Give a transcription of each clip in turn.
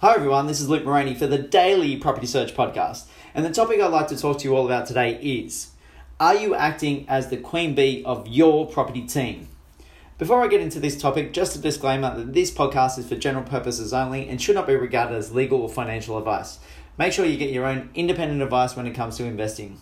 Hi everyone, this is Luke Moroney for the Daily Property Search Podcast. And the topic I'd like to talk to you all about today is Are you acting as the queen bee of your property team? Before I get into this topic, just a disclaimer that this podcast is for general purposes only and should not be regarded as legal or financial advice. Make sure you get your own independent advice when it comes to investing.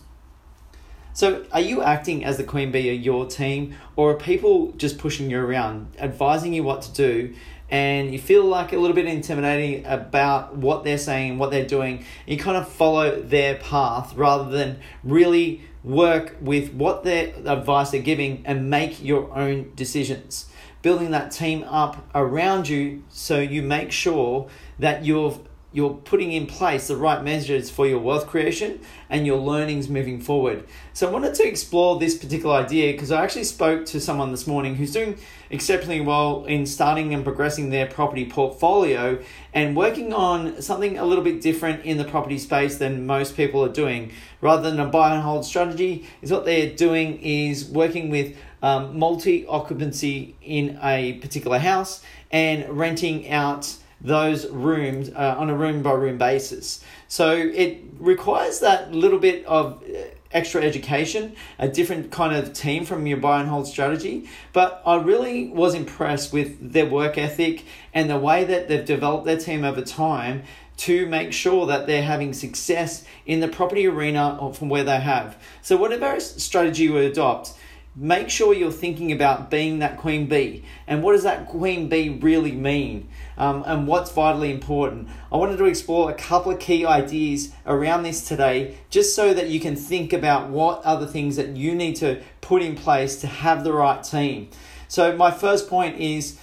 So, are you acting as the queen bee of your team, or are people just pushing you around, advising you what to do, and you feel like a little bit intimidating about what they're saying, and what they're doing? You kind of follow their path rather than really work with what their advice they're giving and make your own decisions. Building that team up around you so you make sure that you've you're putting in place the right measures for your wealth creation and your learnings moving forward. So I wanted to explore this particular idea because I actually spoke to someone this morning who's doing exceptionally well in starting and progressing their property portfolio and working on something a little bit different in the property space than most people are doing. Rather than a buy and hold strategy, is what they're doing is working with um, multi occupancy in a particular house and renting out those rooms uh, on a room by room basis. So it requires that little bit of uh, extra education, a different kind of team from your buy and hold strategy. But I really was impressed with their work ethic and the way that they've developed their team over time to make sure that they're having success in the property arena from where they have. So, whatever strategy you adopt, make sure you're thinking about being that queen bee. And what does that queen bee really mean? Um, and what's vitally important? I wanted to explore a couple of key ideas around this today just so that you can think about what other things that you need to put in place to have the right team. So my first point is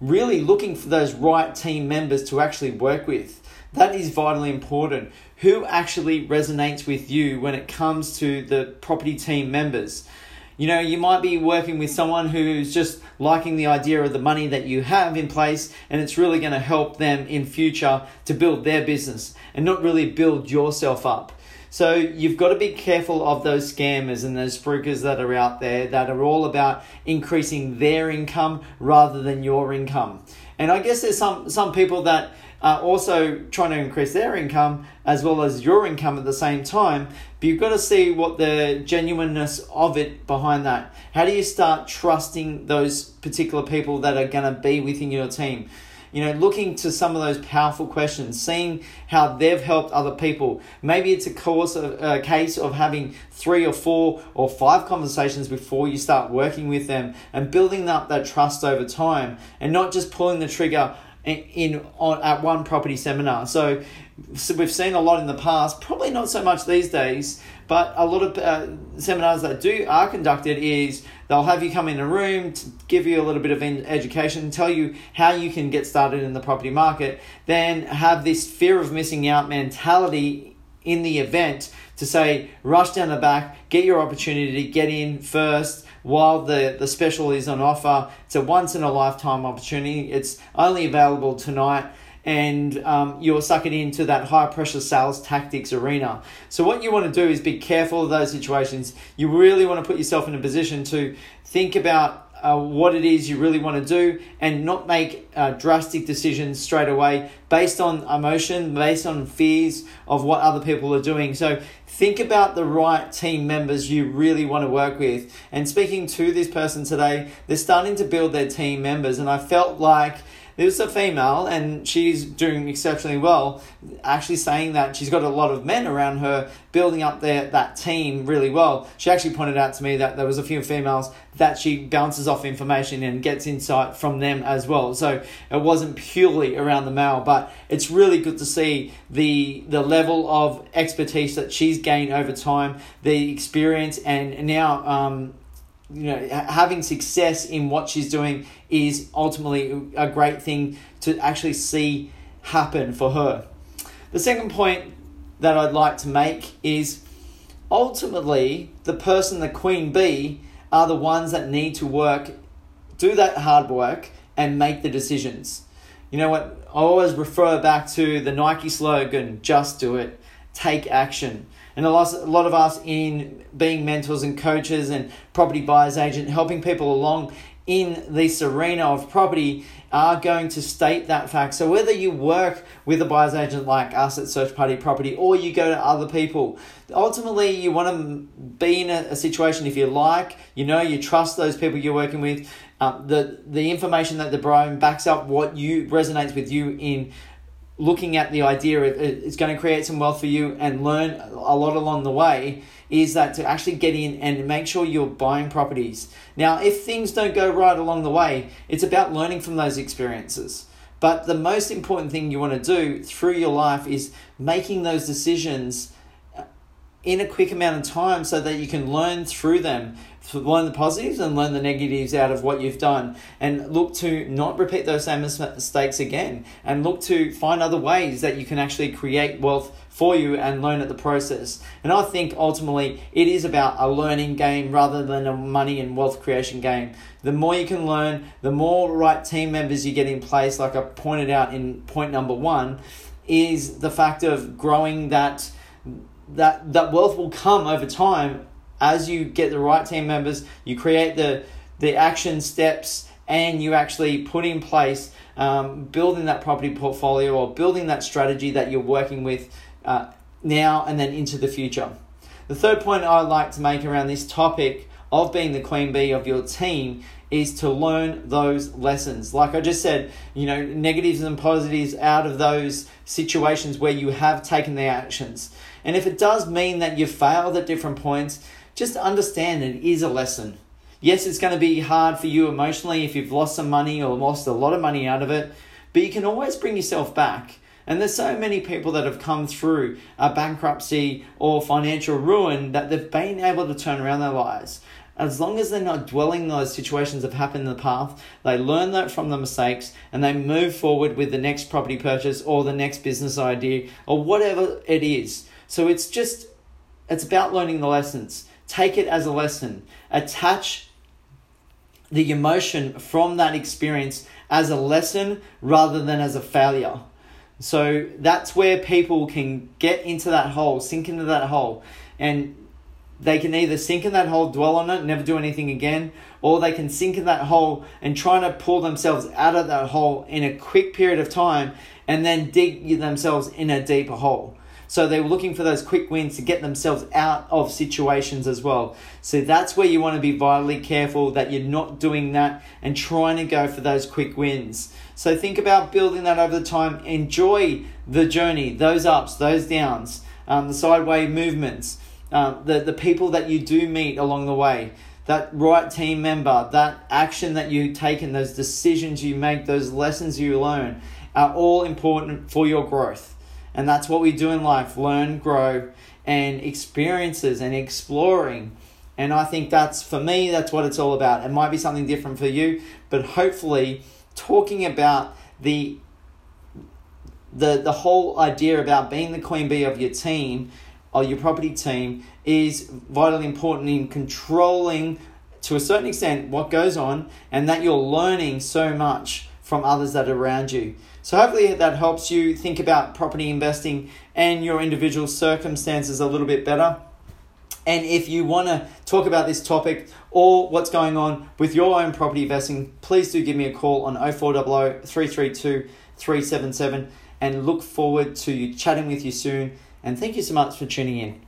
really looking for those right team members to actually work with. That is vitally important. Who actually resonates with you when it comes to the property team members you know, you might be working with someone who's just liking the idea of the money that you have in place and it's really going to help them in future to build their business and not really build yourself up. So you've got to be careful of those scammers and those spruikers that are out there that are all about increasing their income rather than your income. And I guess there's some some people that are also trying to increase their income as well as your income at the same time. But you've got to see what the genuineness of it behind that. How do you start trusting those particular people that are going to be within your team? You know, looking to some of those powerful questions, seeing how they've helped other people. Maybe it's a course of a case of having three or four or five conversations before you start working with them and building up that trust over time and not just pulling the trigger in in on at one property seminar. So, so we've seen a lot in the past, probably not so much these days, but a lot of uh, seminars that do are conducted is they'll have you come in a room to give you a little bit of education, tell you how you can get started in the property market, then have this fear of missing out mentality in the event to say rush down the back, get your opportunity, to get in first while the, the special is on offer. It's a once in a lifetime opportunity. It's only available tonight and um, you're sucking into that high pressure sales tactics arena. So, what you want to do is be careful of those situations. You really want to put yourself in a position to think about uh, what it is you really want to do and not make uh, drastic decisions straight away based on emotion, based on fears of what other people are doing. So think about the right team members you really want to work with. And speaking to this person today, they're starting to build their team members, and I felt like there's a female and she's doing exceptionally well, actually saying that she's got a lot of men around her building up their that team really well. She actually pointed out to me that there was a few females that she bounces off information and gets insight from them as well. So it wasn't purely around the male, but it's really good to see the the level of expertise that she's gained over time, the experience, and now um, you know having success in what she's doing is ultimately a great thing to actually see happen for her. The second point that I'd like to make is ultimately the person, the queen bee, are the ones that need to work, do that hard work, and make the decisions. You know what? I always refer back to the Nike slogan just do it, take action. And a lot, a lot of us in being mentors and coaches and property buyers agent, helping people along in this arena of property are going to state that fact. So whether you work with a buyer's agent like us at Search Party Property or you go to other people, ultimately you want to be in a, a situation if you like, you know, you trust those people you're working with. Um, the the information that the Brian backs up what you resonates with you in looking at the idea of uh, it's going to create some wealth for you and learn a lot along the way is that to actually get in and make sure you're buying properties. Now, if things don't go right along the way, it's about learning from those experiences. But the most important thing you want to do through your life is making those decisions in a quick amount of time so that you can learn through them. Learn the positives and learn the negatives out of what you've done. And look to not repeat those same mistakes again. And look to find other ways that you can actually create wealth for you and learn at the process. And i think ultimately it is about a learning game rather than a money and wealth creation game. The more you can learn the more right team members you get in place like i pointed out in point number one is the fact of growing that that that wealth will come over time as you get the right team members, you create the the action steps, and you actually put in place um, building that property portfolio or building that strategy that you're working with uh, now and then into the future. The third point I'd like to make around this topic of being the queen bee of your team is to learn those lessons. Like I just said, you know, negatives and positives out of those situations where you have taken the actions. And if it does mean that you failed at different points, just understand it is a lesson. Yes, it's going to be hard for you emotionally if you've lost some money or lost a lot of money out of it, but you can always bring yourself back. And there's so many people that have come through a bankruptcy or financial ruin that they've been able to turn around their lives. As long as they're not dwelling on those situations that have happened in the past, they learn that from the mistakes and they move forward with the next property purchase or the next business idea or whatever it is. So it's just, it's about learning the lessons. Take it as a lesson. Attach the emotion from that experience as a lesson rather than as a failure. So that's where people can get into that hole, sink into that hole, and they can either sink in that hole, dwell on it, never do anything again, or they can sink in that hole and try to pull themselves out of that hole in a quick period of time and then dig themselves in a deeper hole. So they were looking for those quick wins to get themselves out of situations as well. So that's where you want to be vitally careful that you're not doing that and trying to go for those quick wins. So think about building that over the time. Enjoy the journey, those ups, those downs, um, the sideways movements, um, the, the people that you do meet along the way that right team member, that action that you take and those decisions you make, those lessons you learn are all important for your growth. And that's what we do in life learn, grow, and experiences and exploring. And I think that's, for me, that's what it's all about. It might be something different for you, but hopefully, talking about the the the whole idea about being the queen bee of your team or your property team is vitally important in controlling to a certain extent what goes on and that you're learning so much from others that are around you. So hopefully that helps you think about property investing and your individual circumstances a little bit better. And if you want to talk about this topic or what's going on with your own property investing, please do give me a call on 0400 332 377 and look forward to chatting with you soon. And thank you so much for tuning in.